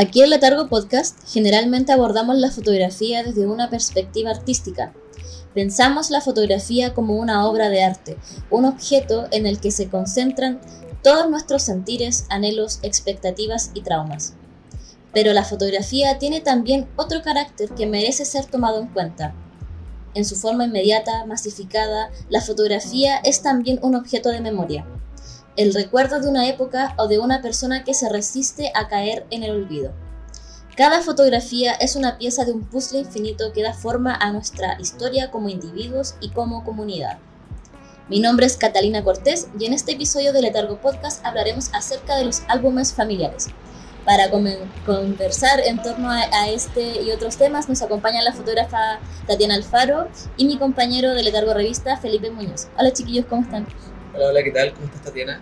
Aquí en Letargo Podcast generalmente abordamos la fotografía desde una perspectiva artística. Pensamos la fotografía como una obra de arte, un objeto en el que se concentran todos nuestros sentires, anhelos, expectativas y traumas. Pero la fotografía tiene también otro carácter que merece ser tomado en cuenta. En su forma inmediata, masificada, la fotografía es también un objeto de memoria el recuerdo de una época o de una persona que se resiste a caer en el olvido. Cada fotografía es una pieza de un puzzle infinito que da forma a nuestra historia como individuos y como comunidad. Mi nombre es Catalina Cortés y en este episodio de Letargo Podcast hablaremos acerca de los álbumes familiares. Para conversar en torno a, este y otros temas nos acompaña la fotógrafa Tatiana Alfaro y mi compañero de Letargo Revista Felipe Muñoz. Hola chiquillos, ¿cómo están? Hola, hola, ¿qué tal? ¿Cómo estás, Tatiana?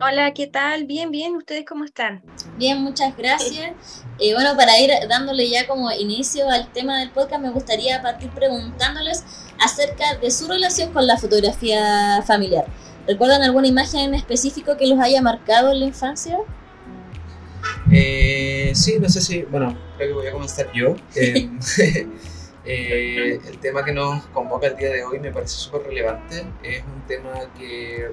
Hola, ¿qué tal? Bien, bien, ¿ustedes cómo están? Bien, muchas gracias. Eh, bueno, para ir dándole ya como inicio al tema del podcast, me gustaría partir preguntándoles acerca de su relación con la fotografía familiar. ¿Recuerdan alguna imagen en específico que los haya marcado en la infancia? Eh, sí, no sé si, bueno, creo que voy a comenzar yo. Eh, eh, el tema que nos convoca el día de hoy me parece súper relevante. Es un tema que,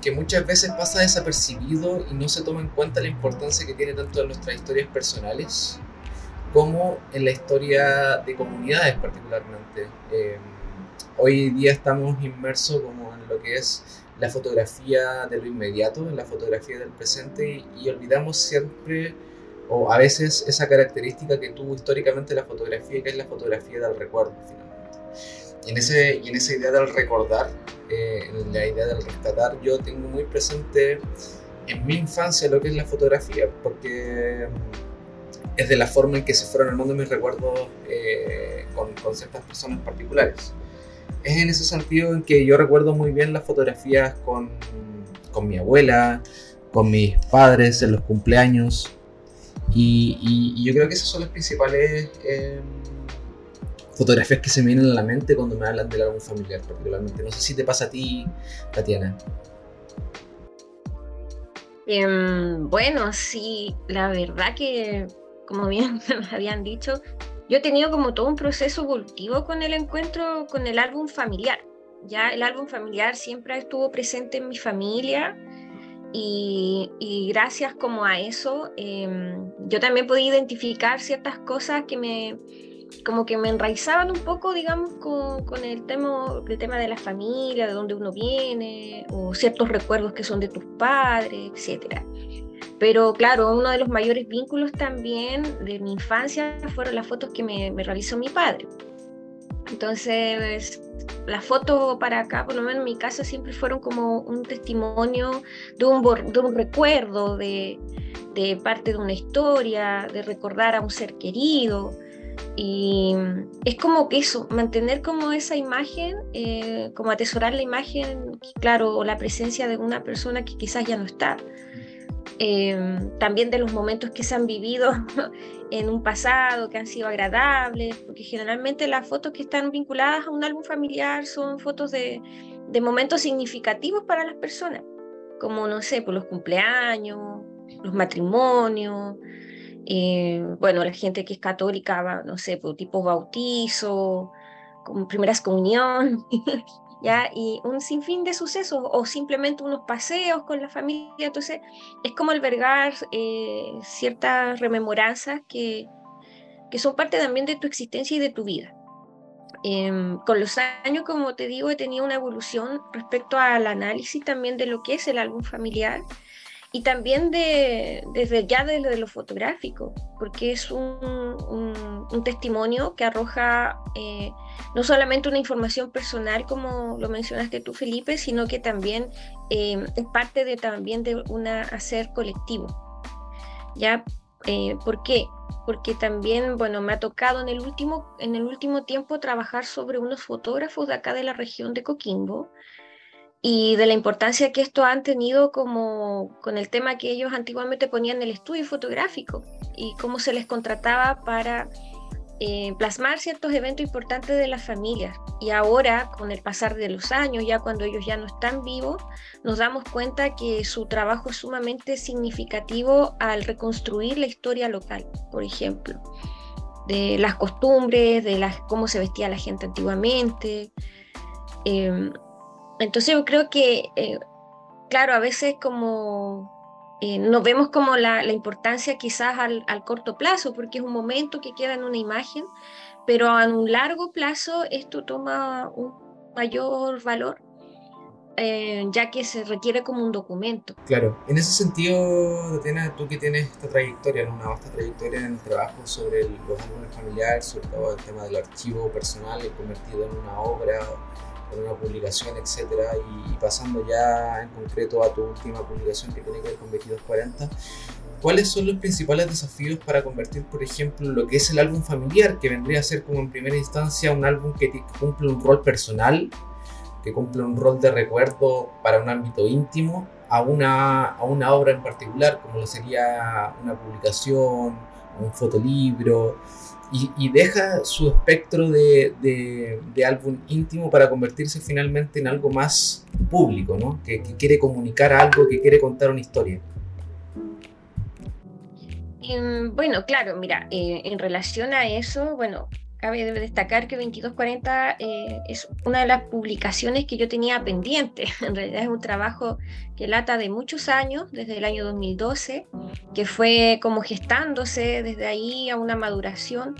que muchas veces pasa desapercibido y no se toma en cuenta la importancia que tiene tanto en nuestras historias personales como en la historia de comunidades particularmente. Eh, hoy día estamos inmersos como en lo que es la fotografía de lo inmediato, en la fotografía del presente y olvidamos siempre o a veces esa característica que tuvo históricamente la fotografía, que es la fotografía del recuerdo, finalmente. Y en, ese, y en esa idea del recordar, eh, en la idea del rescatar, yo tengo muy presente en mi infancia lo que es la fotografía, porque es de la forma en que se fueron armando mis recuerdos eh, con, con ciertas personas particulares. Es en ese sentido en que yo recuerdo muy bien las fotografías con, con mi abuela, con mis padres en los cumpleaños, y, yo creo que esas son las principales em, fotografías que se me vienen a la mente cuando me hablan del álbum familiar, particularmente. No sé si te pasa a ti, Tatiana. Em, bueno, sí, la verdad que, como bien me habían dicho, yo he tenido como todo un proceso evolutivo con el encuentro con el álbum familiar. Ya el álbum familiar siempre estuvo presente en mi familia y, gracias como a eso, em, yo también podía identificar ciertas cosas que me, como que me enraizaban un poco, digamos, con, con, el, tema, el tema de la familia, de dónde uno viene, o ciertos recuerdos que son de tus padres, etc. Pero claro, uno de los mayores vínculos también de mi infancia fueron las fotos que me, me realizó mi padre. Entonces, las fotos para acá, por lo menos en mi casa, siempre fueron como un testimonio de un, de un recuerdo, de, de, parte de una historia, de recordar a un ser querido. Y es como que eso, mantener como esa imagen, eh, como atesorar la imagen, claro, o la presencia de una persona que quizás ya no está. Em, también de los momentos que se han vivido en un pasado, que han sido agradables, porque generalmente las fotos que están vinculadas a un álbum familiar son fotos de, de momentos significativos para las personas, como, no sé, por los cumpleaños, los matrimonios, eh, bueno, la gente que es católica, no sé, por tipo bautizo, primeras comunión, Y un sinfín de sucesos o simplemente unos paseos con la familia. Entonces, es como albergar eh, ciertas rememoranzas que, que son parte también de tu existencia y de tu vida. Em, con los años, como te digo, he tenido una evolución respecto al análisis también de lo que es el álbum familiar y también de, desde ya desde lo fotográfico, porque es un, un, testimonio que arroja eh, no solamente una información personal, como lo mencionaste tú, Felipe, sino que también eh, es parte de, también de un hacer colectivo. ¿Ya? Eh, ¿Por qué? Porque también, bueno, me ha tocado en el, último, en el último tiempo trabajar sobre unos fotógrafos de acá de la región de Coquimbo, y de la importancia que esto han tenido como con el tema que ellos antiguamente ponían el estudio fotográfico y cómo se les contrataba para eh, plasmar ciertos eventos importantes de las familias. Y ahora, con el pasar de los años, ya cuando ellos ya no están vivos, nos damos cuenta que su trabajo es sumamente significativo al reconstruir la historia local, por ejemplo, de las costumbres, de las, cómo se vestía la gente antiguamente. Em, entonces yo creo que, eh, claro, a veces como eh, vemos como la, importancia quizás al, corto plazo, porque es un momento que queda en una imagen, pero a un largo plazo esto toma un mayor valor, eh, ya que se requiere como un documento. Claro, en ese sentido, Tatiana, tú que tienes esta trayectoria, una vasta trayectoria en el trabajo sobre los álbumes familiares, sobre todo el tema del archivo personal, convertido en una obra una publicación, etcétera, y, pasando ya en concreto a tu última publicación que tiene que ver con 2240, ¿cuáles son los principales desafíos para convertir, por ejemplo, lo que es el álbum familiar, que vendría a ser como en primera instancia un álbum que cumple un rol personal, que cumple un rol de recuerdo para un ámbito íntimo, a una, a una obra en particular, como lo sería una publicación, un fotolibro, y, deja su espectro de, álbum íntimo para convertirse finalmente en algo más público, ¿no? que, quiere comunicar algo, que quiere contar una historia. Em, bueno, claro, mira, eh, en relación a eso, bueno, cabe destacar que 2240 eh, es una de las publicaciones que yo tenía pendiente. En realidad es un trabajo que lata de muchos años, desde el año 2012, que fue como gestándose desde ahí a una maduración,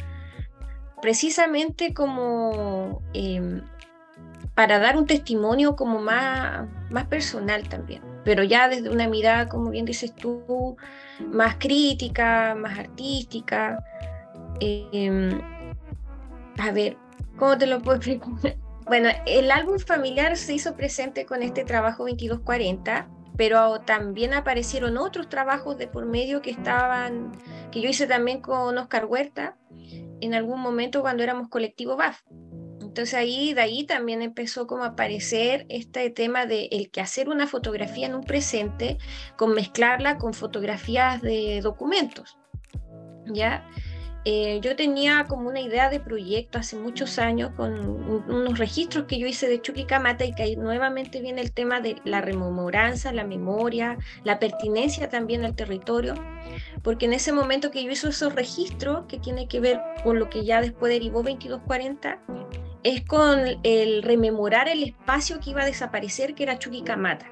precisamente como em, para dar un testimonio como más, más personal también, pero ya desde una mirada, como bien dices tú, más crítica, más artística. Eh, a ver, ¿cómo te lo puedo explicar? Bueno, el álbum familiar se hizo presente con este trabajo 2240, pero también aparecieron otros trabajos de por medio que estaban, que yo hice también con Oscar Huerta en algún momento cuando éramos colectivo BAF. Entonces ahí, de ahí también empezó como a aparecer este tema de el que hacer una fotografía en un presente con mezclarla con fotografías de documentos. ¿Ya? Eh, yo tenía como una idea de proyecto hace muchos años con unos registros que yo hice de Chuquicamata y que ahí nuevamente viene el tema de la rememoranza, la memoria, la pertinencia también al territorio, porque en ese momento que yo hice esos registros, que tiene que ver con lo que ya después derivó 2240, es con el rememorar el espacio que iba a desaparecer, que era Chuquicamata.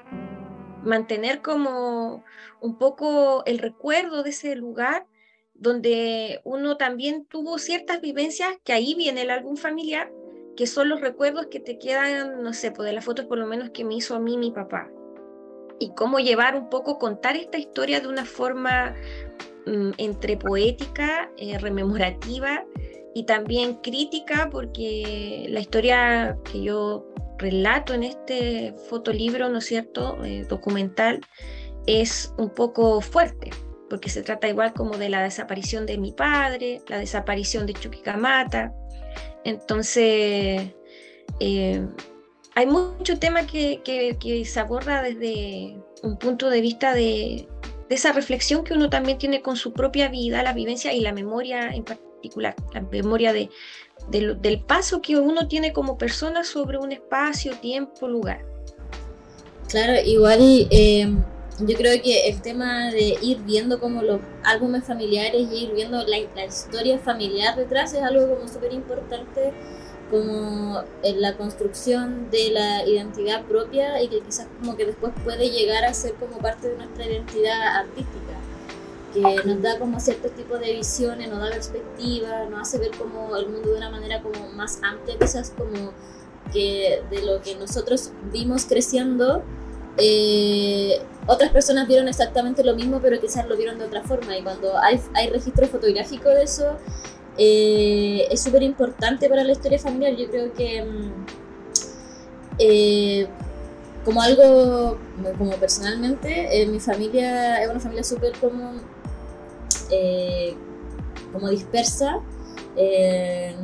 Mantener como un poco el recuerdo de ese lugar donde uno también tuvo ciertas vivencias, que ahí viene el álbum familiar, que son los recuerdos que te quedan, no sé, pues de las fotos por lo menos que me hizo a mí mi papá. Y cómo llevar un poco, contar esta historia de una forma mm, entre poética, eh, rememorativa y también crítica, porque la historia que yo relato en este fotolibro, ¿no es cierto?, eh, documental, es un poco fuerte porque se trata igual como de la desaparición de mi padre, la desaparición de Chuquicamata. Entonces, eh, hay mucho tema que, que, se aborda desde un punto de vista de, esa reflexión que uno también tiene con su propia vida, la vivencia y la memoria en particular, la memoria de, del paso que uno tiene como persona sobre un espacio, tiempo, lugar. Claro, igual eh, yo creo que el tema de ir viendo como los álbumes familiares y ir viendo la, historia familiar detrás es algo como súper importante como en la construcción de la identidad propia y que quizás como que después puede llegar a ser como parte de nuestra identidad artística que nos da como ciertos tipos de visiones, nos da perspectiva, nos hace ver como el mundo de una manera como más amplia quizás como que de lo que nosotros vimos creciendo eh, otras personas vieron exactamente lo mismo, pero quizás lo vieron de otra forma. Y cuando hay, hay registro fotográfico de eso, eh, es súper importante para la historia familiar. Yo creo que mm, eh, como algo, como personalmente, mi familia es una familia súper como, como dispersa.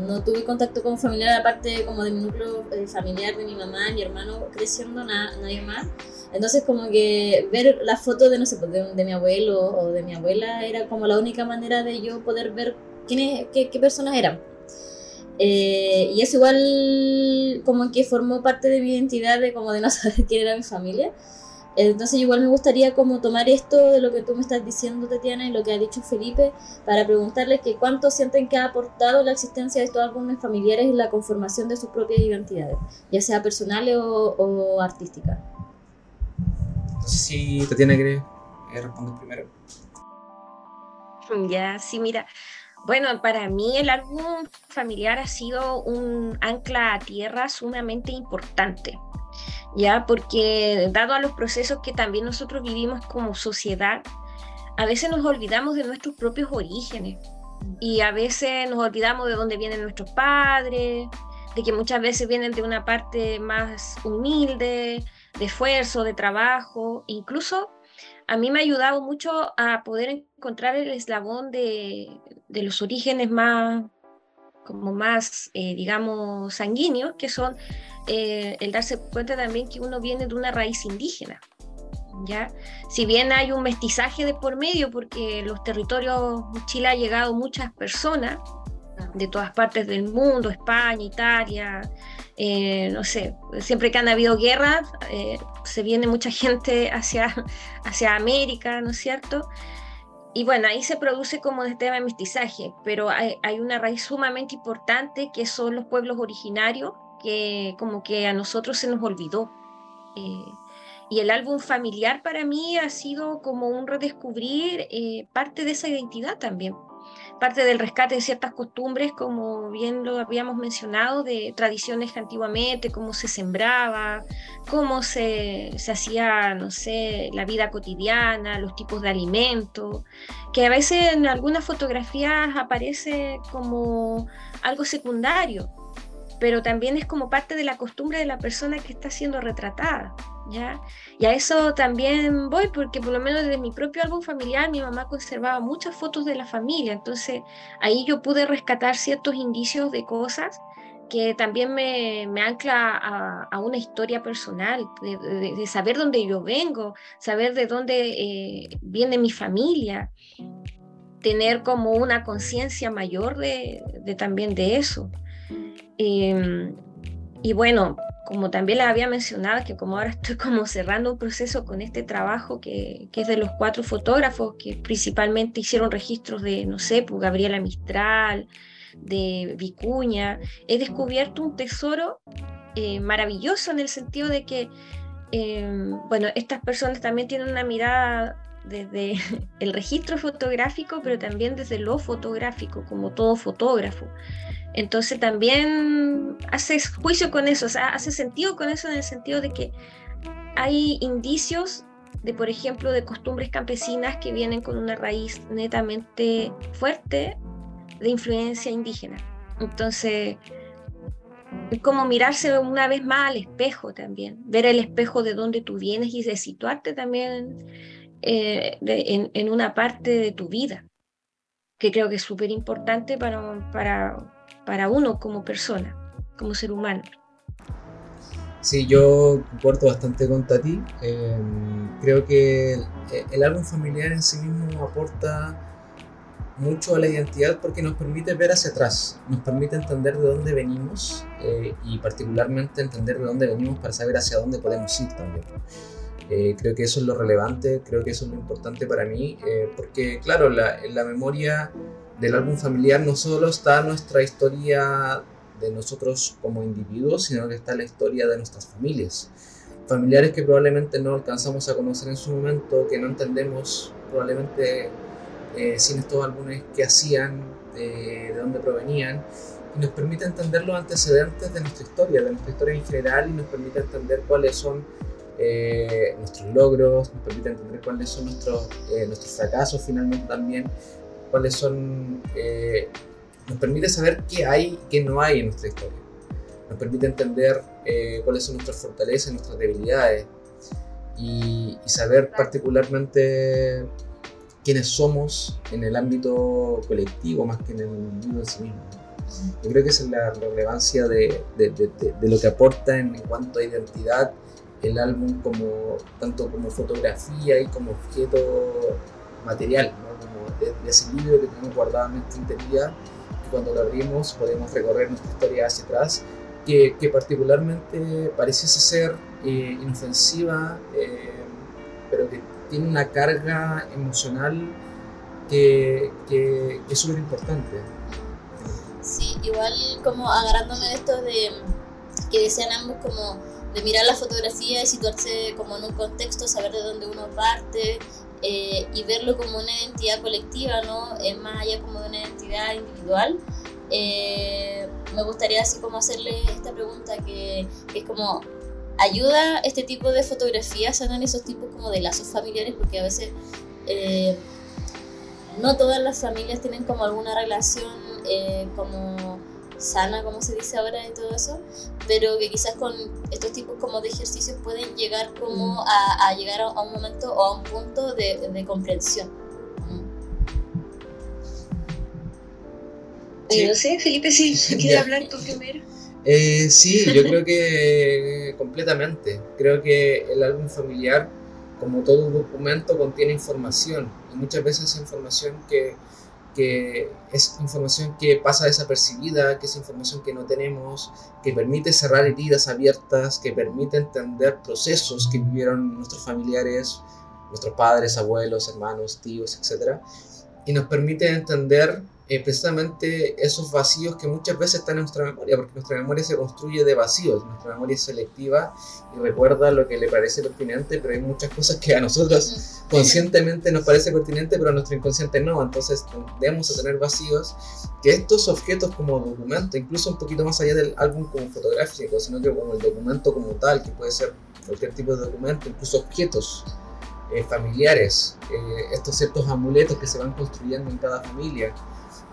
no tuve contacto con familiar aparte como de mi núcleo familiar de mi mamá, mi hermano creciendo, nadie más. Entonces como que ver las fotos de, no sé, pues, de, mi abuelo o de mi abuela era como la única manera de yo poder ver quiénes, qué, qué personas eran. Eh, y es igual como que formó parte de mi identidad de como de no saber quién era mi familia. Entonces igual me gustaría como tomar esto de lo que tú me estás diciendo, Tatiana, y lo que ha dicho Felipe, para preguntarles que cuánto sienten que ha aportado la existencia de estos álbumes familiares en la conformación de sus propias identidades, ya sea personales o, artísticas. No sé si Tatiana quiere responder primero. Ya, sí, mira, bueno, para mí el álbum familiar ha sido un ancla a tierra sumamente importante ya porque dado a los procesos que también nosotros vivimos como sociedad, a veces nos olvidamos de nuestros propios orígenes y a veces nos olvidamos de dónde vienen nuestros padres, de que muchas veces vienen de una parte más humilde, de esfuerzo, de trabajo, incluso a mí me ha ayudado mucho a poder encontrar el eslabón de, de los orígenes más, como más, eh, digamos, sanguíneos, que son eh, el darse cuenta también que uno viene de una raíz indígena. ¿ya? Si bien hay un mestizaje de por medio, porque los territorios Chile ha llegado muchas personas de todas partes del mundo, España, Italia, eh, no sé, siempre que han habido guerras, eh, se viene mucha gente hacia, hacia América, ¿no es cierto? Y bueno, ahí se produce como este tema de mestizaje, pero hay, hay, una raíz sumamente importante que son los pueblos originarios que como que a nosotros se nos olvidó. Eh, y el álbum familiar para mí ha sido como un redescubrir parte de esa identidad también, parte del rescate de ciertas costumbres, como bien lo habíamos mencionado, de tradiciones antiguamente, cómo se sembraba, cómo se, se hacía, no sé, la vida cotidiana, los tipos de alimentos, que a veces en algunas fotografías aparece como algo secundario, pero también es como parte de la costumbre de la persona que está siendo retratada, ¿ya? Y a eso también voy porque por lo menos desde mi propio álbum familiar mi mamá conservaba muchas fotos de la familia, entonces ahí yo pude rescatar ciertos indicios de cosas que también me, me ancla a, una historia personal, de, saber dónde yo vengo, saber de dónde eh, viene mi familia, tener como una conciencia mayor de, también de eso. Em, y bueno, como también les había mencionado, que como ahora estoy como cerrando un proceso con este trabajo que, que, es de los cuatro fotógrafos que principalmente hicieron registros de, no sé, pues Gabriela Mistral, de Vicuña, he descubierto un tesoro eh, maravilloso en el sentido de que, em, bueno, estas personas también tienen una mirada desde el registro fotográfico, pero también desde lo fotográfico, como todo fotógrafo. Entonces también hace juicio con eso, hace sentido con eso en el sentido de que hay indicios de, por ejemplo, de costumbres campesinas que vienen con una raíz netamente fuerte de influencia indígena. Entonces, es como mirarse una vez más al espejo también, ver el espejo de donde tú vienes y de situarte también eh, en, en, una parte de tu vida, que creo que es súper importante para, para, para uno como persona, como ser humano. Sí, yo concuerdo bastante con Tati. Em, creo que el, álbum familiar en sí mismo aporta mucho a la identidad porque nos permite ver hacia atrás, nos permite entender de dónde venimos eh, y particularmente entender de dónde venimos para saber hacia dónde podemos ir también. Eh, creo que eso es lo relevante, creo que eso es lo importante para mí, eh, porque claro, la, en la memoria del álbum familiar no solo está nuestra historia de nosotros como individuos, sino que está la historia de nuestras familias. Familiares que probablemente no alcanzamos a conocer en su momento, que no entendemos probablemente eh, sin estos álbumes qué hacían, de dónde provenían, y nos permite entender los antecedentes de nuestra historia, de nuestra historia en general, y nos permite entender cuáles son eh, nuestros logros, nos permite entender cuáles son nuestros, eh, nuestros fracasos finalmente también, cuáles son, eh, nos permite saber qué hay y qué no hay en nuestra historia. Nos permite entender eh, cuáles son nuestras fortalezas, nuestras debilidades y, saber particularmente quiénes somos en el ámbito colectivo más que en el mundo en sí mismo. Yo creo que esa es la relevancia de, de, de, de lo que aporta en, cuanto a identidad el álbum como tanto como fotografía y como objeto material de, ese libro que tenemos en nuestra integridad, cuando lo abrimos podemos recorrer nuestra historia hacia atrás, que, que particularmente pareciese ser eh, inofensiva, eh, pero que tiene una carga emocional que, que, es súper importante. Sí, igual como agarrándome de esto de que decían ambos como de mirar la fotografía y situarse como en un contexto, saber de dónde uno parte eh, y verlo como una identidad colectiva, ¿no? Es más allá como de una identidad individual. Eh, me gustaría así como hacerle esta pregunta que, que, es como, ¿ayuda este tipo de fotografías a sanar esos tipos como de lazos familiares? Porque a veces eh, no todas las familias tienen como alguna relación como sana, como se dice ahora y todo eso, pero que quizás con estos tipos como de ejercicios pueden llegar como mm. a, llegar a, un momento o a un punto de, comprensión. No sé, Felipe, si quieres hablar tú primero. Eh, sí, yo creo que completamente. Creo que el álbum familiar, como todo documento, contiene información y muchas veces esa información que que es información que pasa desapercibida, que es información que no tenemos, que permite cerrar heridas abiertas, que permite entender procesos que vivieron nuestros familiares, nuestros padres, abuelos, hermanos, tíos, etc. Y nos permite entender eh, precisamente esos vacíos que muchas veces están en nuestra memoria, porque nuestra memoria se construye de vacíos, nuestra memoria es selectiva y recuerda lo que le parece pertinente, pero hay muchas cosas que a nosotros conscientemente nos parece pertinente, pero a nuestro inconsciente no, entonces tendemos a tener vacíos que estos objetos como documento, incluso un poquito más allá del álbum como fotográfico, sino que como el documento como tal, que puede ser cualquier tipo de documento, incluso objetos eh, familiares, eh, estos ciertos amuletos que se van construyendo en cada familia,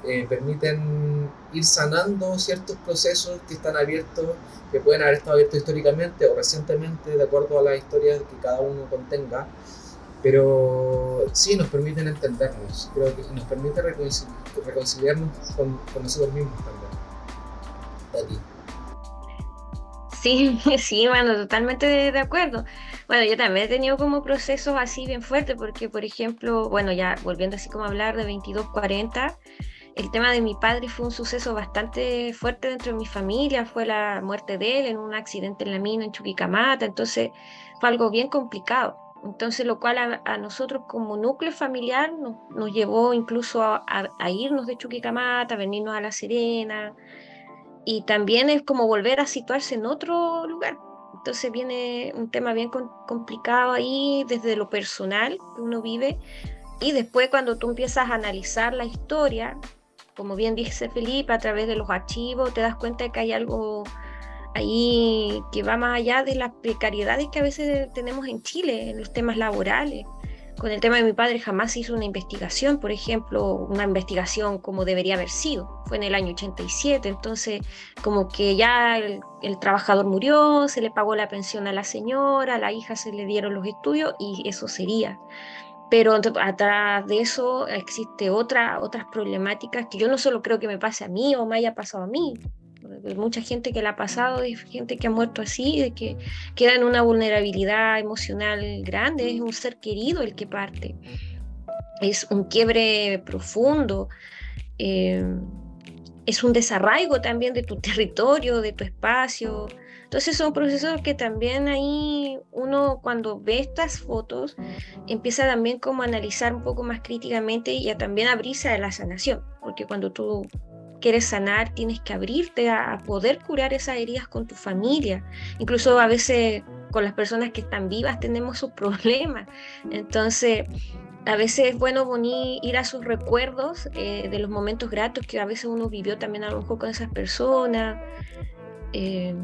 eh, permiten ir sanando ciertos procesos que están abiertos, que pueden haber estado abiertos históricamente o recientemente, de acuerdo a la historia que cada uno contenga, pero sí nos permiten entendernos, creo que nos permite reconciliarnos con, nosotros mismos también. Sí, sí, bueno, totalmente de, acuerdo. Bueno, yo también he tenido como procesos así bien fuertes, porque por ejemplo, bueno, ya volviendo así como a hablar de 2240, el tema de mi padre fue un suceso bastante fuerte dentro de mi familia, fue la muerte de él en un accidente en la mina en Chuquicamata, entonces fue algo bien complicado. Entonces, lo cual a, nosotros como núcleo familiar nos, llevó incluso a, irnos de Chuquicamata, a venirnos a La Serena, y también es como volver a situarse en otro lugar. Entonces viene un tema bien complicado ahí desde lo personal que uno vive, y después cuando tú empiezas a analizar la historia, como bien dice Felipe, a través de los archivos te das cuenta de que hay algo ahí que va más allá de las precariedades que a veces tenemos en Chile, en los temas laborales. Con el tema de mi padre jamás hizo una investigación, por ejemplo, una investigación como debería haber sido. Fue en el año 87, entonces como que ya el, el trabajador murió, se le pagó la pensión a la señora, a la hija se le dieron los estudios y eso sería pero atrás de eso existe otra, otras problemáticas que yo no solo creo que me pase a mí o me haya pasado a mí. Mucha gente que la ha pasado, hay gente que ha muerto así, de que queda en una vulnerabilidad emocional grande, es un ser querido el que parte. Es un quiebre profundo, eh, es un desarraigo también de tu territorio, de tu espacio, entonces son procesos que también ahí uno cuando ve estas fotos empieza también como a analizar un poco más críticamente y también abrirse a la sanación, porque cuando tú quieres sanar tienes que abrirte a, poder curar esas heridas con tu familia, incluso a veces con las personas que están vivas tenemos sus problemas, entonces a veces es bueno ir a sus recuerdos eh, de los momentos gratos que a veces uno vivió también a lo mejor con esas personas. Eh,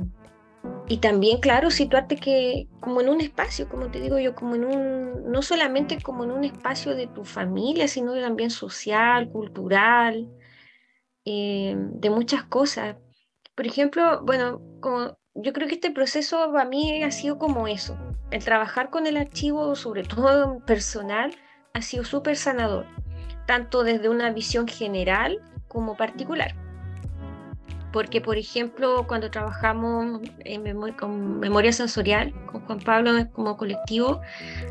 y también, claro, situarte que como en un espacio, como te digo yo, como en un, no solamente como en un espacio de tu familia, sino también social, cultural, eh, de muchas cosas. Por ejemplo, bueno, como, yo creo que este proceso para mí ha sido como eso. El trabajar con el archivo, sobre todo personal, ha sido súper sanador, tanto desde una visión general como particular porque por ejemplo cuando trabajamos en con memoria sensorial con Juan Pablo como colectivo,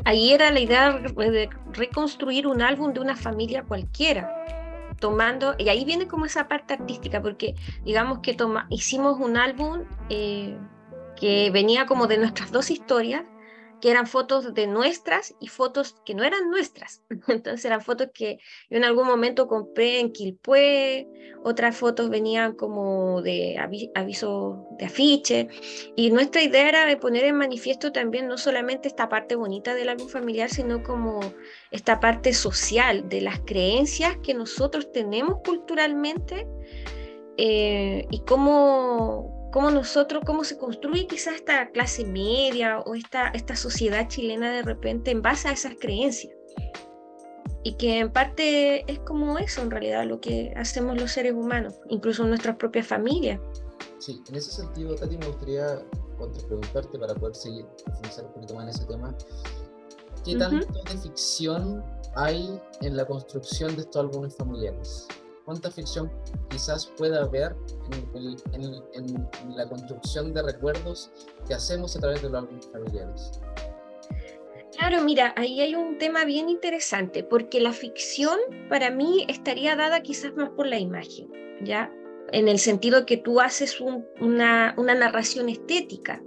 ahí era la idea de reconstruir un álbum de una familia cualquiera. tomando, y ahí viene como esa parte artística, porque digamos que toma, hicimos un álbum eh, que venía como de nuestras dos historias, que eran fotos de nuestras y fotos que no eran nuestras. Entonces eran fotos que yo en algún momento compré en Quilpué, otras fotos venían como de aviso de afiche. Y nuestra idea era de poner en manifiesto también no solamente esta parte bonita del álbum familiar, sino como esta parte social de las creencias que nosotros tenemos culturalmente eh, y cómo cómo nosotros, cómo se construye quizás esta clase media o esta, esta sociedad chilena de repente en base a esas creencias. Y que en parte es como eso en realidad lo que hacemos los seres humanos, incluso nuestras propias familias. Sí, en ese sentido, Tati, me gustaría preguntarte para poder seguir profundizar un poquito más en ese tema. ¿Qué tanto de ficción hay en la construcción de estos álbumes familiares? Cuánta ficción quizás pueda haber en, la construcción de recuerdos que hacemos a través de los álbumes familiares. Claro, mira, ahí hay un tema bien interesante, porque la ficción para mí estaría dada quizás más por la imagen, ¿ya? En el sentido que tú haces una, una narración estética,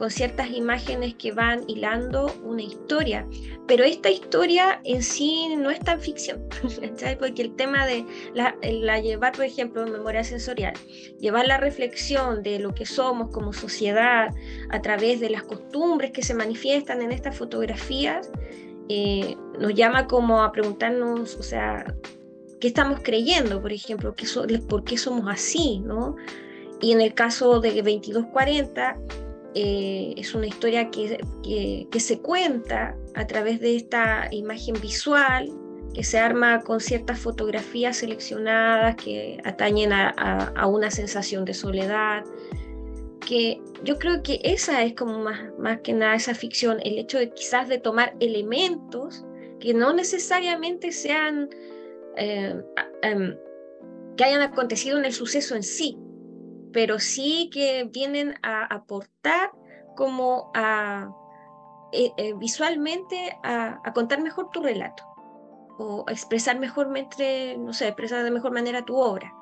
con ciertas imágenes que van hilando una historia. Pero esta historia en sí no es tan ficción, porque el tema de la, llevar, por ejemplo, memoria sensorial, llevar la reflexión de lo que somos como sociedad a través de las costumbres que se manifiestan en estas fotografías, eh, nos llama como a preguntarnos, o sea, ¿qué estamos creyendo, por ejemplo? ¿Qué ¿Por qué somos así? ¿no? Y en el caso de 2240, eh, es una historia que, que, se cuenta a través de esta imagen visual, que se arma con ciertas fotografías seleccionadas que atañen a, a, una sensación de soledad, que yo creo que esa es como más, más que nada esa ficción, el hecho de quizás de tomar elementos que no necesariamente sean, eh, em, que hayan acontecido en el suceso en sí, pero sí que vienen a aportar como a eh, eh, visualmente a, contar mejor tu relato o a expresar mejormente, no sé, expresar de mejor manera tu obra.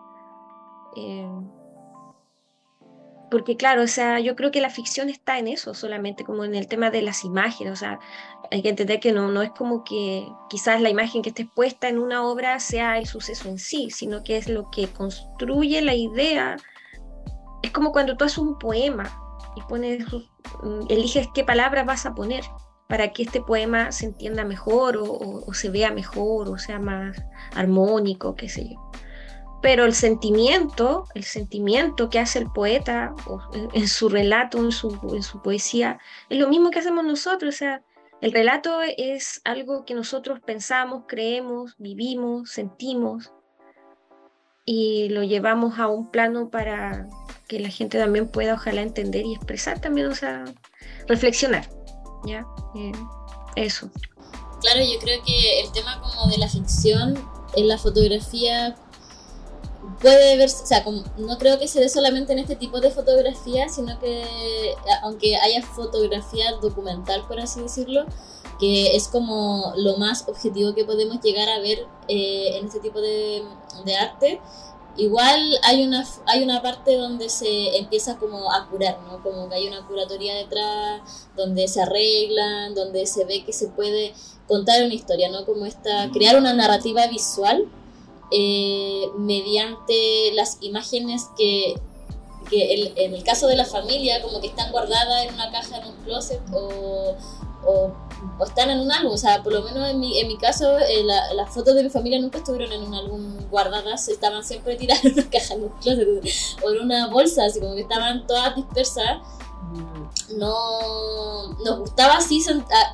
Eh, porque claro, o sea, yo creo que la ficción está en eso solamente, como en el tema de las imágenes, o sea, hay que entender que no, no es como que quizás la imagen que esté expuesta en una obra sea el suceso en sí, sino que es lo que construye la idea es como cuando tú haces un poema y pones, mm, eliges qué palabras vas a poner para que este poema se entienda mejor o, se vea mejor o sea más armónico, qué sé yo. Pero el sentimiento, el sentimiento que hace el poeta en, su relato, en su, en su poesía, es lo mismo que hacemos nosotros. O sea, el relato es algo que nosotros pensamos, creemos, vivimos, sentimos y lo llevamos a un plano para que la gente también pueda ojalá entender y expresar también, o sea, reflexionar, ¿ya? Eh, eso. Claro, yo creo que el tema como de la ficción en la fotografía puede verse, o sea, no creo que se dé solamente en este tipo de fotografía, sino que aunque haya fotografía documental, por así decirlo, que es como lo más objetivo que podemos llegar a ver eh, en este tipo de arte, igual hay una, hay una parte donde se empieza como a curar, ¿no? Como que hay una curatoría detrás, donde se arreglan, donde se ve que se puede contar una historia, ¿no? Como esta, crear una narrativa visual eh, mediante las imágenes que, que en el caso de la familia como que están guardadas en una caja en un closet o o, están en un álbum. O sea, por lo menos en mi, en mi caso, eh, las fotos de mi familia nunca estuvieron en un álbum guardadas, estaban siempre tiradas en una caja, en un closet o en una bolsa, así como que estaban todas dispersas. No nos gustaba así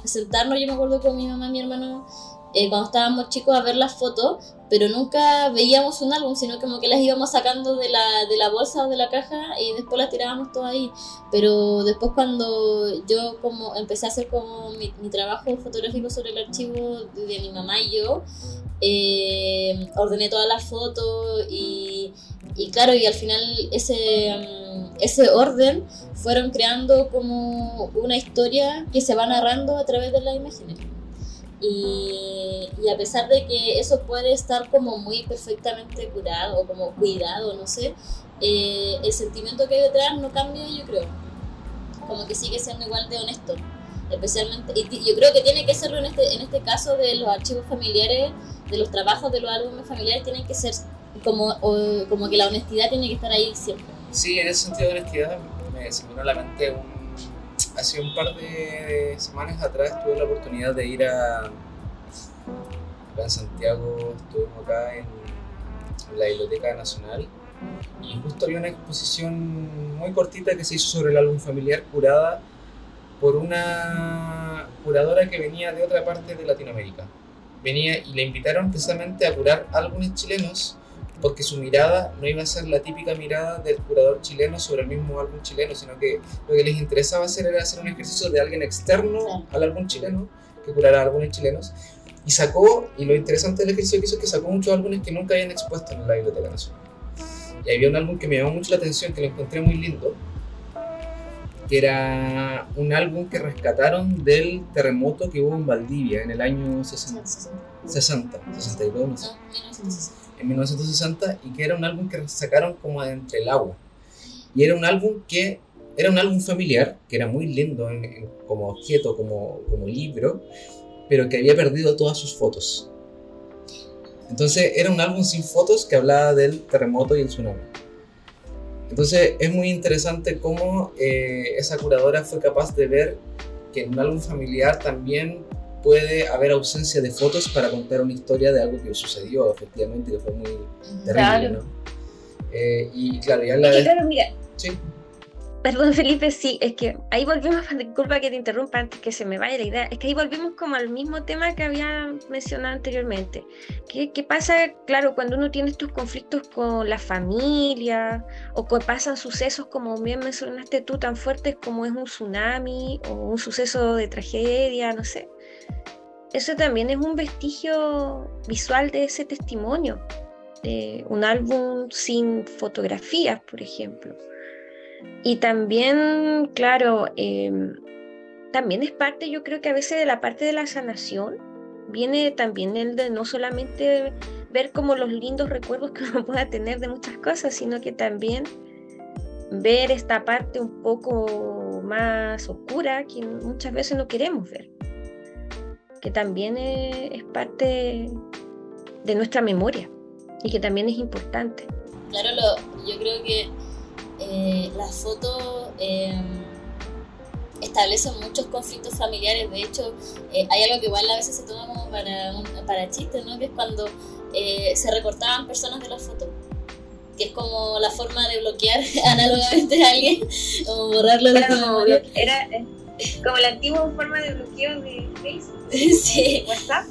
sentarnos, yo me acuerdo con mi mamá y mi hermano eh, cuando estábamos chicos a ver las fotos, pero nunca veíamos un álbum, sino como que las íbamos sacando de la, de la bolsa o de la caja y después las tirábamos todas ahí. Pero después cuando yo como empecé a hacer como mi, trabajo fotográfico sobre el archivo de, mi mamá y yo, eh, ordené todas las fotos y, claro, y al final ese, mm, ese orden fueron creando como una historia que se va narrando a través de las imágenes. Y, y, a pesar de que eso puede estar como muy perfectamente curado o como cuidado, no sé, eh, el sentimiento que hay detrás no cambia, yo creo. Como que sigue siendo igual de honesto. Especialmente, y yo creo que tiene que serlo en este, en este caso de los archivos familiares, de los trabajos de los álbumes familiares, tienen que ser como, como que la honestidad tiene que estar ahí siempre. Sí, en ese sentido de honestidad me se me vino a la mente un, hace un par de semanas atrás tuve la oportunidad de ir a en Santiago, estuvimos acá en, la Biblioteca Nacional y justo había una exposición muy cortita que se hizo sobre el álbum familiar curada por una curadora que venía de otra parte de Latinoamérica. Venía y le invitaron precisamente a curar álbumes chilenos porque su mirada no iba a ser la típica mirada del curador chileno sobre el mismo álbum chileno, sino que lo que les interesaba hacer era hacer un ejercicio de alguien externo al álbum chileno, que curara álbumes chilenos, y sacó, y lo interesante del ejercicio que hizo es que sacó muchos álbumes que nunca habían expuesto en la Biblioteca Nacional. Y había un álbum que me llamó mucho la atención, que lo encontré muy lindo, que era un álbum que rescataron del terremoto que hubo en Valdivia en el año 60, 60 62, no sé. 1960 y que era un álbum que sacaron como de entre el agua. Y era un álbum que era un álbum familiar, que era muy lindo como objeto, como, como libro, pero que había perdido todas sus fotos. Entonces era un álbum sin fotos que hablaba del terremoto y el tsunami. Entonces es muy interesante cómo eh, esa curadora fue capaz de ver que en un álbum familiar también puede haber ausencia de fotos para contar una historia de algo que sucedió efectivamente, que fue muy terrible, ¿no? Eh, y claro, ya la... Claro, mira. Sí. Perdón, Felipe, sí, es que ahí volvemos, disculpa que te interrumpa antes que se me vaya la idea, es que ahí volvemos como al mismo tema que había mencionado anteriormente. ¿Qué, qué pasa, claro, cuando uno tiene estos conflictos con la familia o que pasan sucesos como bien mencionaste tú, tan fuertes como es un tsunami o un suceso de tragedia, no sé? Eso también es un vestigio visual de ese testimonio, de un álbum sin fotografías, por ejemplo. Y también, claro, em, también es parte, yo creo que a veces de la parte de la sanación, viene también el de no solamente ver como los lindos recuerdos que uno pueda tener de muchas cosas, sino que también ver esta parte un poco más oscura que muchas veces no queremos ver que también es, parte de nuestra memoria y que también es importante. Claro, lo, yo creo que eh, las fotos eh, establecen muchos conflictos familiares. De hecho, eh, hay algo que igual a veces se toma como para, para chistes, ¿no? Que es cuando eh, se recortaban personas de las fotos que es como la forma de bloquear análogamente a alguien o borrarlo de tu memoria. Era, como la antigua forma de bloqueo de Facebook, sí. WhatsApp.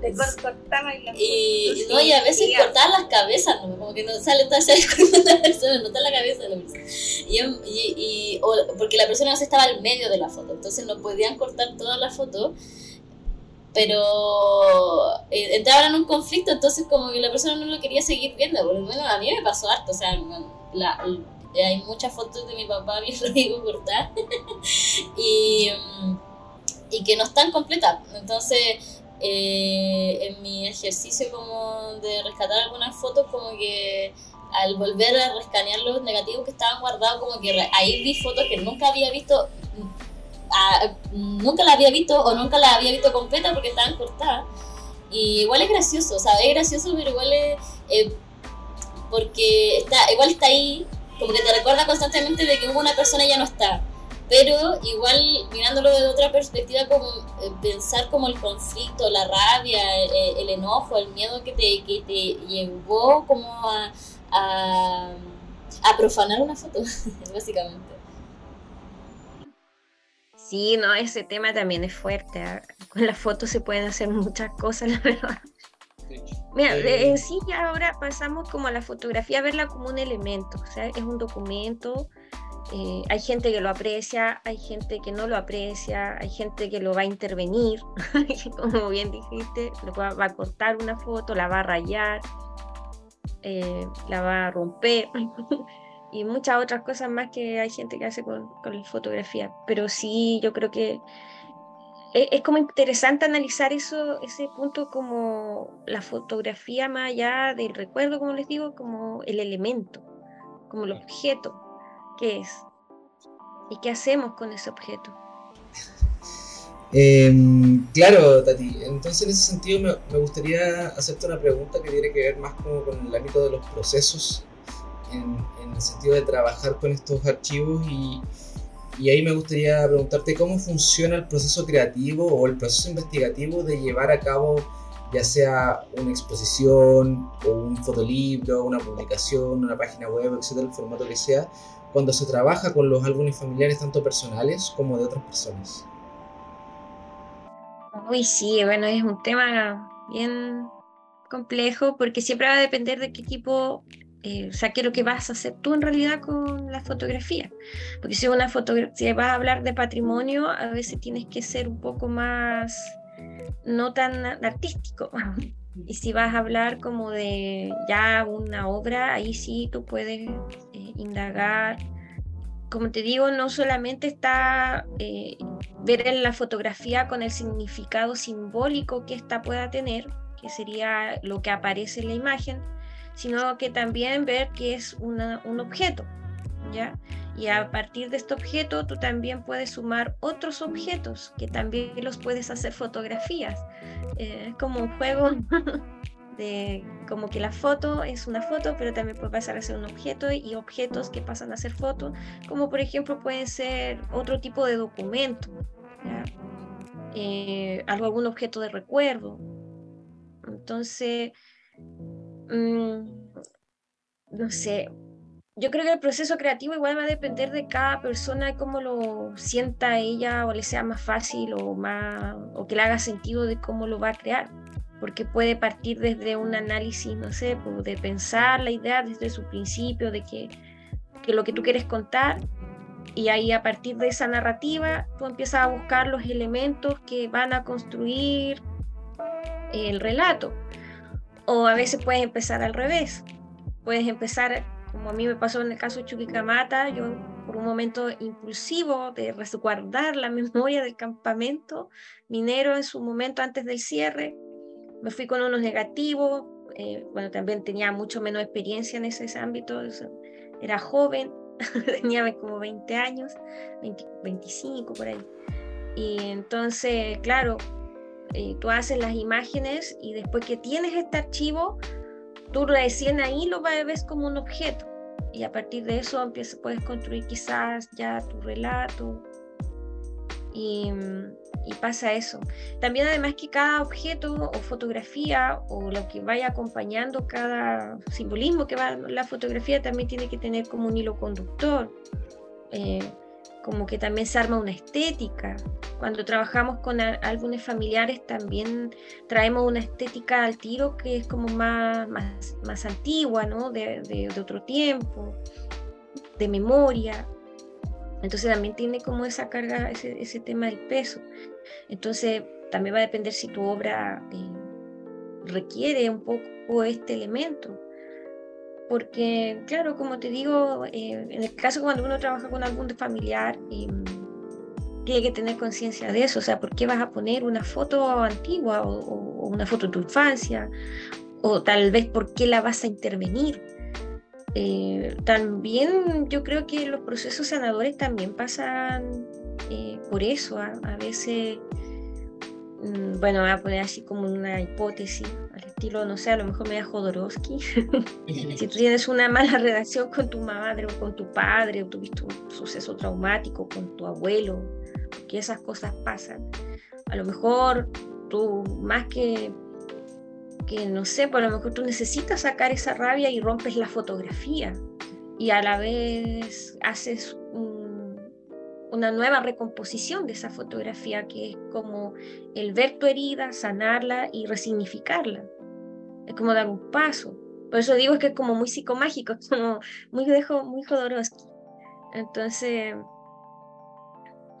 Te cortaba y la y, no, y a veces cortaban las cabezas, ¿no? como que no sale toda esa la persona, no está la cabeza de la persona. Y, y, o, porque la persona no estaba al medio de la foto, entonces no podían cortar toda la foto pero eh, entraban en un conflicto, entonces como que la persona no lo quería seguir viendo, porque bueno, a mí me pasó harto, o sea, la, hay muchas fotos de mi papá bien Rodrigo cortadas y, y que no están completas. Entonces, eh, en mi ejercicio como de rescatar algunas fotos, como que al volver a rescanear los negativos que estaban guardados, como que ahí vi fotos que nunca había visto, nunca las había visto o nunca las había visto completas porque estaban cortadas. Y igual es gracioso, o sea, es gracioso, pero igual es... Eh, porque está, igual está ahí como que te recuerda constantemente de que hubo una persona y ya no está. Pero igual mirándolo de otra perspectiva, como eh, pensar como el conflicto, la rabia, eh, el, enojo, el miedo que te, que te llevó como a, profanar una foto, básicamente. Sí, no, ese tema también es fuerte. Con la foto se pueden hacer muchas cosas, la verdad. Mira, eh, en sí ya ahora pasamos como a la fotografía, a verla como un elemento, o sea, es un documento, eh, hay gente que lo aprecia, hay gente que no lo aprecia, hay gente que lo va a intervenir, como bien dijiste, lo va, a cortar una foto, la va a rayar, eh, la va a romper y muchas otras cosas más que hay gente que hace con, con la fotografía. Pero sí, yo creo que es, como interesante analizar eso, ese punto como la fotografía más allá del recuerdo, como les digo, como el elemento, como el objeto que es y qué hacemos con ese objeto. Em, claro, Tati. Entonces, en ese sentido, me, me, gustaría hacerte una pregunta que tiene que ver más como con el ámbito de los procesos, en, en el sentido de trabajar con estos archivos y, y ahí me gustaría preguntarte cómo funciona el proceso creativo o el proceso investigativo de llevar a cabo ya sea una exposición o un fotolibro, una publicación, una página web, etcétera, el formato que sea, cuando se trabaja con los álbumes familiares tanto personales como de otras personas. Uy, sí, bueno, es un tema bien complejo porque siempre va a depender de qué tipo eh, o sea, qué es lo que vas a hacer tú en realidad con la fotografía. Porque si, una si vas a hablar de patrimonio, a veces tienes que ser un poco más, no tan artístico. Y si vas a hablar como de ya una obra, ahí sí tú puedes eh, indagar. Como te digo, no solamente está eh, ver en la fotografía con el significado simbólico que ésta pueda tener, que sería lo que aparece en la imagen, sino que también ver que es un objeto, ¿ya? Y a partir de este objeto tú también puedes sumar otros objetos que también los puedes hacer fotografías. Eh, es como un juego de como que la foto es una foto, pero también puede pasar a ser un objeto y objetos que pasan a ser fotos, como por ejemplo pueden ser otro tipo de documento, eh, algún objeto de recuerdo. Entonces, Mm, no sé, yo creo que el proceso creativo igual va a depender de cada persona, cómo lo sienta ella o le sea más fácil o, más, o que le haga sentido de cómo lo va a crear. Porque puede partir desde un análisis, no sé, pues, de pensar la idea desde su principio, de que, que lo que tú quieres contar, y ahí a partir de esa narrativa tú empiezas a buscar los elementos que van a construir el relato. O a veces puedes empezar al revés. Puedes empezar, como a mí me pasó en el caso de Chuquicamata, yo por un momento impulsivo de resguardar la memoria del campamento minero en su momento antes del cierre, me fui con unos negativos, eh, bueno, también tenía mucho menos experiencia en ese ámbito, era joven, tenía como 20 años, 25 por ahí. Y entonces, claro, eh, tú haces las imágenes y después que tienes este archivo, tú recién ahí lo ves como un objeto y a partir de eso empiezas, puedes construir quizás ya tu relato y, pasa eso. También además que cada objeto o fotografía o lo que vaya acompañando cada simbolismo que va la fotografía también tiene que tener como un hilo conductor. Eh, como que también se arma una estética. Cuando trabajamos con álbumes familiares también traemos una estética al tiro que es como más, más, más antigua, ¿no? De, de, otro tiempo, de memoria. Entonces también tiene como esa carga, ese, ese tema del peso. Entonces también va a depender si tu obra eh, requiere un poco este elemento porque, claro, como te digo, eh, en el caso cuando uno trabaja con algún familiar, eh, tiene que tener conciencia de eso, o sea, ¿por qué vas a poner una foto antigua o, una foto de tu infancia? O tal vez por qué la vas a intervenir. Eh, también yo creo que los procesos sanadores también pasan por eso, a, a veces Mm, bueno, voy a poner así como una hipótesis, al estilo, no sé, a lo mejor me da Jodorowsky. si tú tienes una mala relación con tu madre o con tu padre, o tuviste un suceso traumático con tu abuelo, que esas cosas pasan, a lo mejor tú más que, que no sé, por pues lo mejor tú necesitas sacar esa rabia y rompes la fotografía y a la vez haces una nueva recomposición de esa fotografía, que es como el ver tu herida, sanarla y resignificarla. Es como dar un paso. Por eso digo que es como muy psicomágico, como muy, dejo, muy Jodorowsky. Entonces,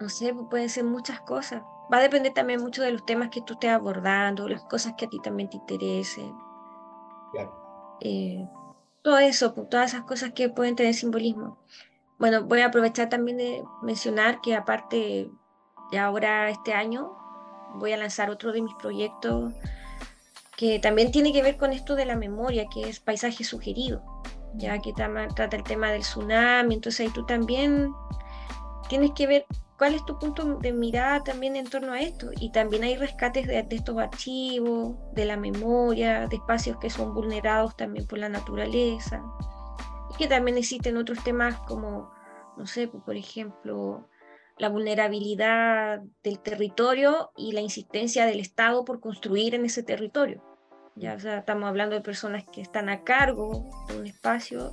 no sé, pueden ser muchas cosas. Va a depender también mucho de los temas que tú estés abordando, las cosas que a ti también te interesen. Eh, todo eso, todas esas cosas que pueden tener simbolismo. Bueno, voy a aprovechar también de mencionar que aparte de ahora este año voy a lanzar otro de mis proyectos que también tiene que ver con esto de la memoria, que es paisaje sugerido, ya que trata el tema del tsunami, entonces ahí tú también tienes que ver cuál es tu punto de mirada también en torno a esto. Y también hay rescates de, estos archivos, de la memoria, de espacios que son vulnerados también por la naturaleza. Que también existen otros temas como, no sé, por ejemplo, la vulnerabilidad del territorio y la insistencia del Estado por construir en ese territorio. Ya estamos hablando de personas que están a cargo de un espacio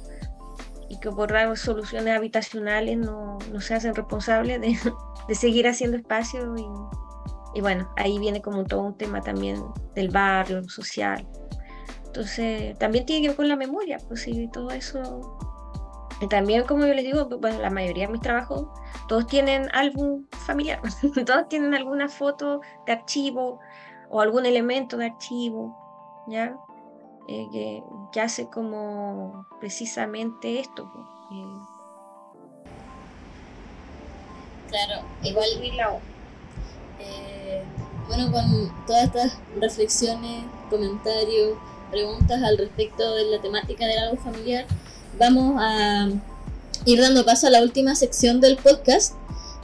y que por dar soluciones habitacionales no, no se hacen responsables de, de, seguir haciendo espacio y, y, bueno, ahí viene como todo un tema también del barrio, social. Entonces, también tiene que ver con la memoria, pues sí, todo eso. Y también, como yo les digo, bueno, la mayoría de mis trabajos, todos tienen álbum familiar, todos tienen alguna foto de archivo o algún elemento de archivo, ¿ya? Eh, que, hace como precisamente esto. Eh. Claro, igual eh, bueno, con todas estas reflexiones, comentarios, preguntas al respecto de la temática del álbum familiar, vamos a ir dando paso a la última sección del podcast,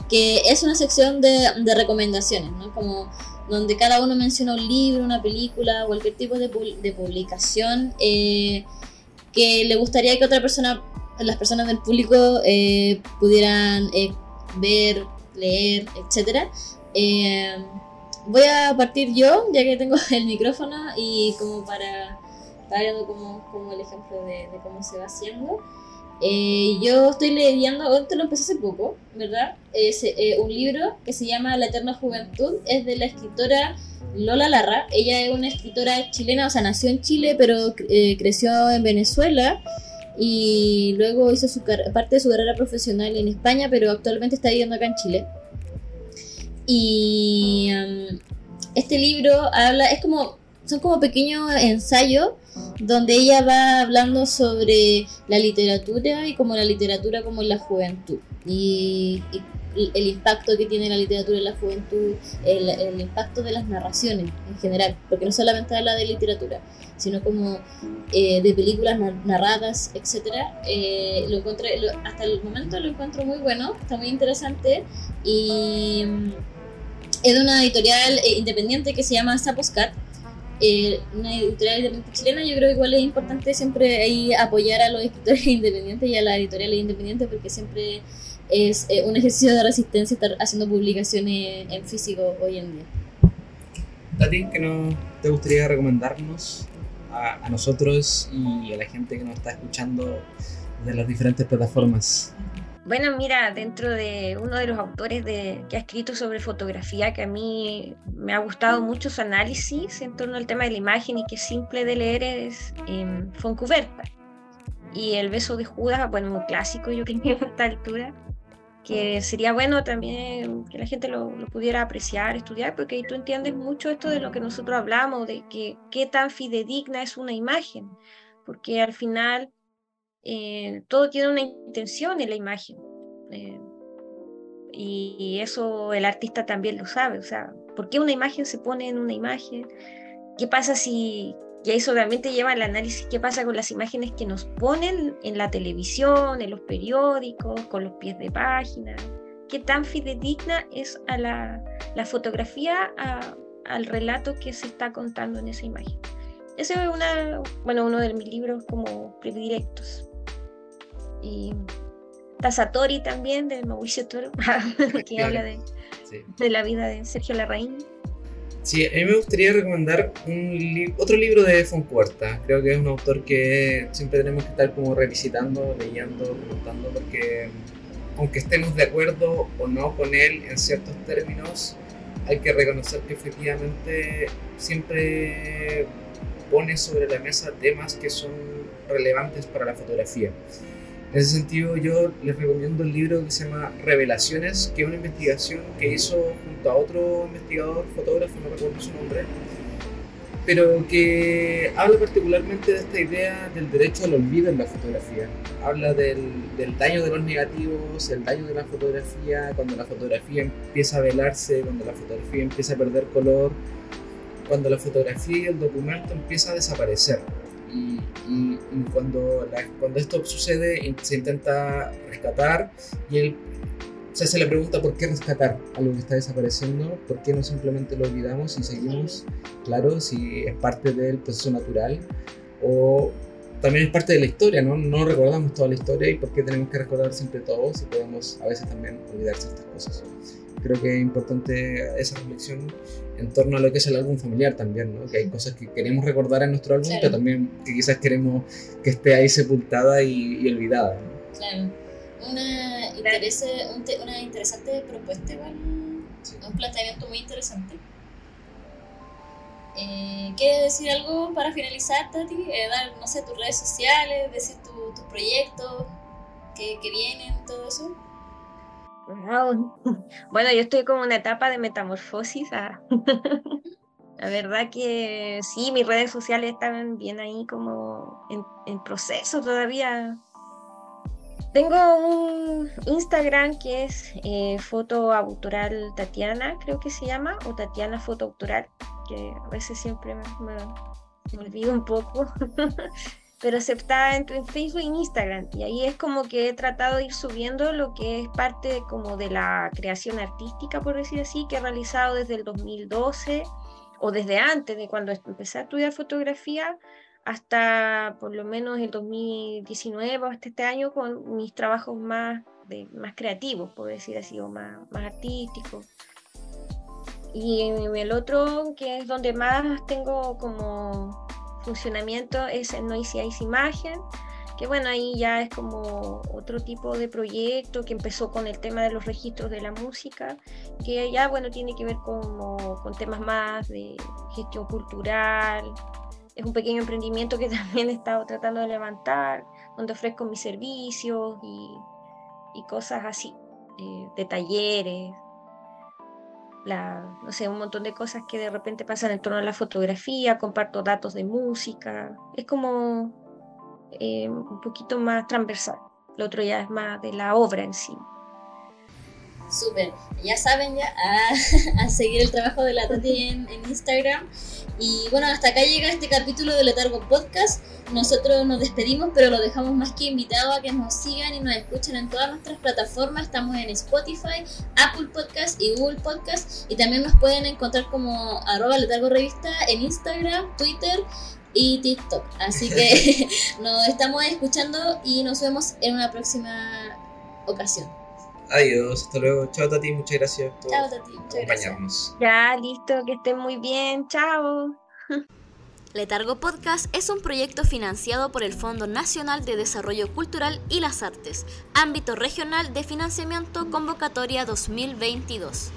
que es una sección de, de recomendaciones, ¿no? Como donde cada uno menciona un libro, una película, cualquier tipo de, de publicación eh, que le gustaría que otra persona, las personas del público eh, pudieran eh, ver, leer, etc. voy a partir yo, ya que tengo el micrófono y como para estar como, como el ejemplo de, de cómo se va haciendo. Eh, yo estoy leyendo, esto lo empecé hace poco, ¿verdad? Es eh, un libro que se llama La Eterna Juventud, es de la escritora Lola Larra. Ella es una escritora chilena, o sea, nació en Chile, pero eh, creció en Venezuela y luego hizo su parte de su carrera profesional en España, pero actualmente está viviendo acá en Chile. Y um, este libro habla, es como, son como pequeños ensayos donde ella va hablando sobre la literatura y como la literatura como en la juventud y, el impacto que tiene la literatura en la juventud, el, impacto de las narraciones en general, porque no solamente habla de literatura, sino como eh, de películas narradas, etc. Eh, lo encontré, hasta el momento lo encuentro muy bueno, está muy interesante y es de una editorial eh, independiente que se llama Saposcat eh, una editorial independiente chilena, yo creo que igual es importante siempre ahí apoyar a los escritores independientes y a las editoriales independientes porque siempre es eh, un ejercicio de resistencia estar haciendo publicaciones en físico hoy en día. Tati, ¿qué no te gustaría recomendarnos a, a nosotros y a la gente que nos está escuchando de las diferentes plataformas? Bueno, mira, dentro de uno de los autores de, que ha escrito sobre fotografía, que a mí me ha gustado mucho su análisis en torno al tema de la imagen y que es simple de leer, es eh, Foncuberta. Y El beso de Judas, bueno, un clásico yo creo a esta altura, que sería bueno también que la gente lo, lo, pudiera apreciar, estudiar, porque ahí tú entiendes mucho esto de lo que nosotros hablamos, de que qué tan fidedigna es una imagen, porque al final eh, todo tiene una intención en la imagen. Eh, y, eso el artista también lo sabe. O sea, ¿por qué una imagen se pone en una imagen? ¿Qué pasa si, y eso realmente lleva al análisis, qué pasa con las imágenes que nos ponen en la televisión, en los periódicos, con los pies de página? ¿Qué tan fidedigna es a la fotografía al relato que se está contando en esa imagen? Ese es una, bueno, uno de mis libros como predilectos y Tazatori también, de Mauricio Toro, que habla de, de, la vida de Sergio Larraín. Sí, a mí me gustaría recomendar un otro libro de Foncuerta. Creo que es un autor que siempre tenemos que estar como revisitando, leyendo, comentando, porque aunque estemos de acuerdo o no con él en ciertos términos, hay que reconocer que efectivamente siempre pone sobre la mesa temas que son relevantes para la fotografía. En ese sentido, yo les recomiendo el libro que se llama Revelaciones, que es una investigación que hizo junto a otro investigador, fotógrafo, no recuerdo su nombre, pero que habla particularmente de esta idea del derecho al olvido en la fotografía. Habla del, del, daño de los negativos, el daño de la fotografía, cuando la fotografía empieza a velarse, cuando la fotografía empieza a perder color, cuando la fotografía y el documento empieza a desaparecer. Y, y, cuando, cuando esto sucede se intenta rescatar y el o sea, se le pregunta por qué rescatar algo que está desapareciendo, por qué no simplemente lo olvidamos y seguimos, claro, si es parte del proceso natural o también es parte de la historia, ¿no? No recordamos toda la historia y por qué tenemos que recordar siempre todo si podemos a veces también olvidar ciertas cosas. Creo que es importante esa reflexión en torno a lo que es el álbum familiar también, ¿no? Que hay cosas que queremos recordar en nuestro álbum, pero también que quizás queremos que esté ahí sepultada y, y olvidada. ¿no? Claro una, una interesante propuesta, igual, un planteamiento muy interesante. Eh, ¿Quieres decir algo para finalizar, Tati? Eh, dar, no sé, tus redes sociales, decir tus proyectos que, que, vienen, todo eso. Bueno, yo estoy como en una etapa de metamorfosis. Ah. La verdad que sí, mis redes sociales están bien ahí como en, proceso todavía. Tengo un Instagram que es eh, Foto Autoral Tatiana, creo que se llama, o Tatiana Foto Autoral, que a veces siempre me, olvido un poco, pero está entre Facebook y Instagram, y ahí es como que he tratado de ir subiendo lo que es parte como de la creación artística, por decir así, que he realizado desde el 2012 o desde antes de cuando empecé a estudiar fotografía hasta por lo menos el 2019 o hasta este año con mis trabajos más, de, más creativos, por decir así, o más, más artísticos. Y el otro, que es donde más tengo como funcionamiento, es en Noisy Ice Imagen, que bueno, ahí ya es como otro tipo de proyecto que empezó con el tema de los registros de la música, que ya bueno, tiene que ver como, con temas más de gestión cultural, es un pequeño emprendimiento que también he estado tratando de levantar, donde ofrezco mis servicios y, y cosas así, eh, de talleres, la, no sé, un montón de cosas que de repente pasan en torno a la fotografía, comparto datos de música, es como eh, un poquito más transversal, lo otro ya es más de la obra en sí. Súper, ya saben ya a, seguir el trabajo de la Tati en, en Instagram y bueno, hasta acá llega este capítulo de Letargo Podcast. Nosotros nos despedimos, pero lo dejamos más que invitado a que nos sigan y nos escuchen en todas nuestras plataformas. Estamos en Spotify, Apple Podcast y Google Podcast. Y también nos pueden encontrar como arroba Letargo Revista en Instagram, Twitter y TikTok. Así que nos estamos escuchando y nos vemos en una próxima ocasión. Adiós, hasta luego. Chao, Tati, muchas gracias por chao, Tati, muchas acompañarnos. Ya, listo, que estén muy bien. Chao. Letargo Podcast es un proyecto financiado por el Fondo Nacional de Desarrollo Cultural y las Artes, ámbito regional de financiamiento convocatoria 2022.